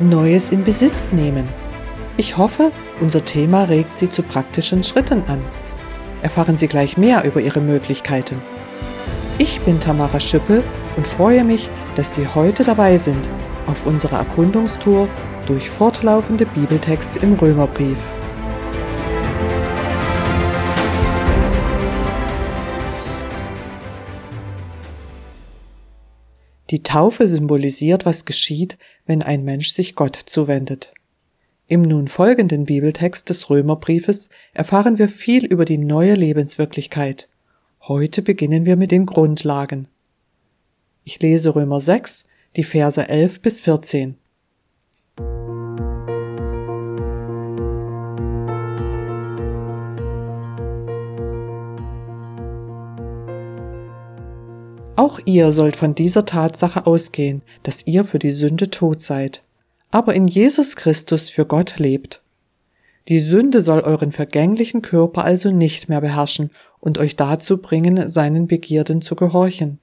Neues in Besitz nehmen. Ich hoffe, unser Thema regt Sie zu praktischen Schritten an. Erfahren Sie gleich mehr über Ihre Möglichkeiten. Ich bin Tamara Schüppel und freue mich, dass Sie heute dabei sind auf unserer Erkundungstour durch fortlaufende Bibeltexte im Römerbrief. Die Taufe symbolisiert, was geschieht, wenn ein Mensch sich Gott zuwendet. Im nun folgenden Bibeltext des Römerbriefes erfahren wir viel über die neue Lebenswirklichkeit. Heute beginnen wir mit den Grundlagen. Ich lese Römer 6, die Verse 11 bis 14. Auch ihr sollt von dieser Tatsache ausgehen, dass ihr für die Sünde tot seid, aber in Jesus Christus für Gott lebt. Die Sünde soll euren vergänglichen Körper also nicht mehr beherrschen und euch dazu bringen, seinen Begierden zu gehorchen.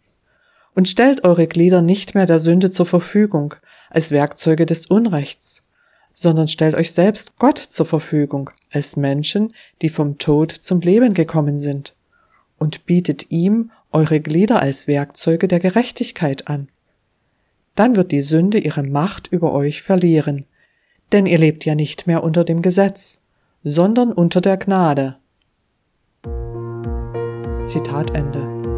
Und stellt eure Glieder nicht mehr der Sünde zur Verfügung, als Werkzeuge des Unrechts, sondern stellt euch selbst Gott zur Verfügung, als Menschen, die vom Tod zum Leben gekommen sind, und bietet ihm eure Glieder als Werkzeuge der Gerechtigkeit an. Dann wird die Sünde ihre Macht über euch verlieren, denn ihr lebt ja nicht mehr unter dem Gesetz, sondern unter der Gnade. Zitat Ende.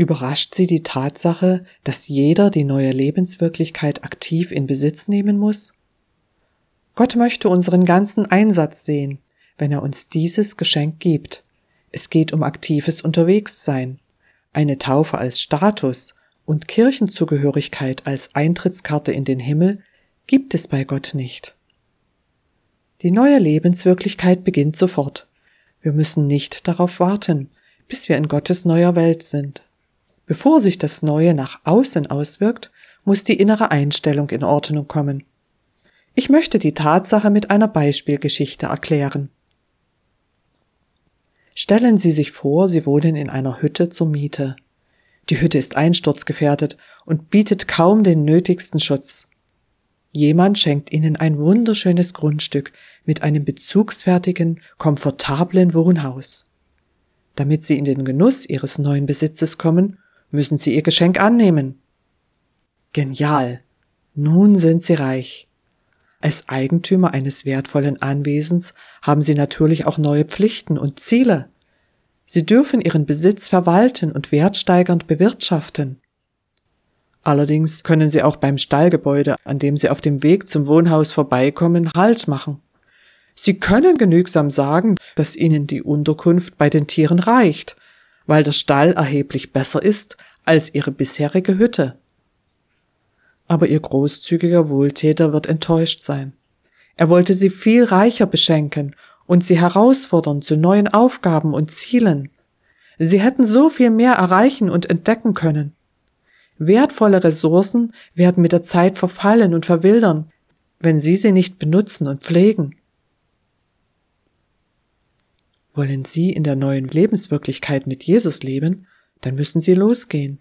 Überrascht sie die Tatsache, dass jeder die neue Lebenswirklichkeit aktiv in Besitz nehmen muss? Gott möchte unseren ganzen Einsatz sehen, wenn er uns dieses Geschenk gibt. Es geht um aktives Unterwegssein. Eine Taufe als Status und Kirchenzugehörigkeit als Eintrittskarte in den Himmel gibt es bei Gott nicht. Die neue Lebenswirklichkeit beginnt sofort. Wir müssen nicht darauf warten, bis wir in Gottes neuer Welt sind. Bevor sich das Neue nach außen auswirkt, muss die innere Einstellung in Ordnung kommen. Ich möchte die Tatsache mit einer Beispielgeschichte erklären. Stellen Sie sich vor, Sie wohnen in einer Hütte zur Miete. Die Hütte ist einsturzgefährdet und bietet kaum den nötigsten Schutz. Jemand schenkt Ihnen ein wunderschönes Grundstück mit einem bezugsfertigen, komfortablen Wohnhaus. Damit Sie in den Genuss Ihres neuen Besitzes kommen, müssen Sie Ihr Geschenk annehmen. Genial. Nun sind Sie reich. Als Eigentümer eines wertvollen Anwesens haben Sie natürlich auch neue Pflichten und Ziele. Sie dürfen Ihren Besitz verwalten und wertsteigernd bewirtschaften. Allerdings können Sie auch beim Stallgebäude, an dem Sie auf dem Weg zum Wohnhaus vorbeikommen, Halt machen. Sie können genügsam sagen, dass Ihnen die Unterkunft bei den Tieren reicht weil der Stall erheblich besser ist als ihre bisherige Hütte. Aber ihr großzügiger Wohltäter wird enttäuscht sein. Er wollte sie viel reicher beschenken und sie herausfordern zu neuen Aufgaben und Zielen. Sie hätten so viel mehr erreichen und entdecken können. Wertvolle Ressourcen werden mit der Zeit verfallen und verwildern, wenn Sie sie nicht benutzen und pflegen. Wollen Sie in der neuen Lebenswirklichkeit mit Jesus leben, dann müssen Sie losgehen.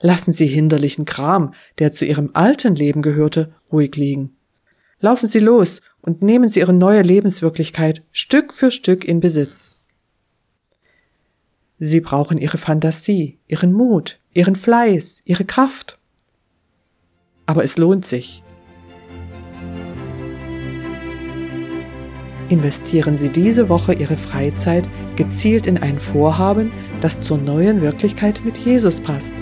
Lassen Sie hinderlichen Kram, der zu Ihrem alten Leben gehörte, ruhig liegen. Laufen Sie los und nehmen Sie Ihre neue Lebenswirklichkeit Stück für Stück in Besitz. Sie brauchen Ihre Fantasie, Ihren Mut, Ihren Fleiß, Ihre Kraft. Aber es lohnt sich. Investieren Sie diese Woche Ihre Freizeit gezielt in ein Vorhaben, das zur neuen Wirklichkeit mit Jesus passt.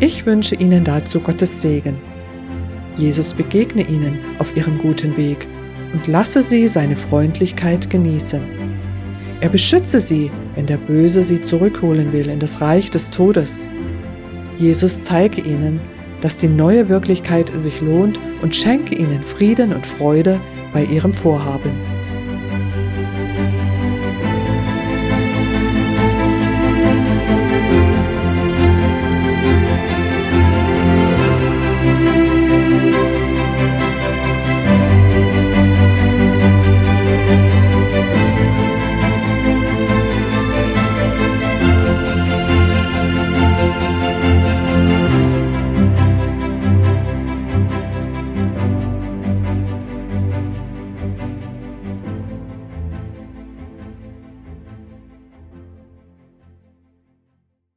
Ich wünsche Ihnen dazu Gottes Segen. Jesus begegne Ihnen auf Ihrem guten Weg und lasse Sie seine Freundlichkeit genießen. Er beschütze Sie, wenn der Böse Sie zurückholen will in das Reich des Todes. Jesus zeige Ihnen, dass die neue Wirklichkeit sich lohnt und schenke Ihnen Frieden und Freude bei Ihrem Vorhaben.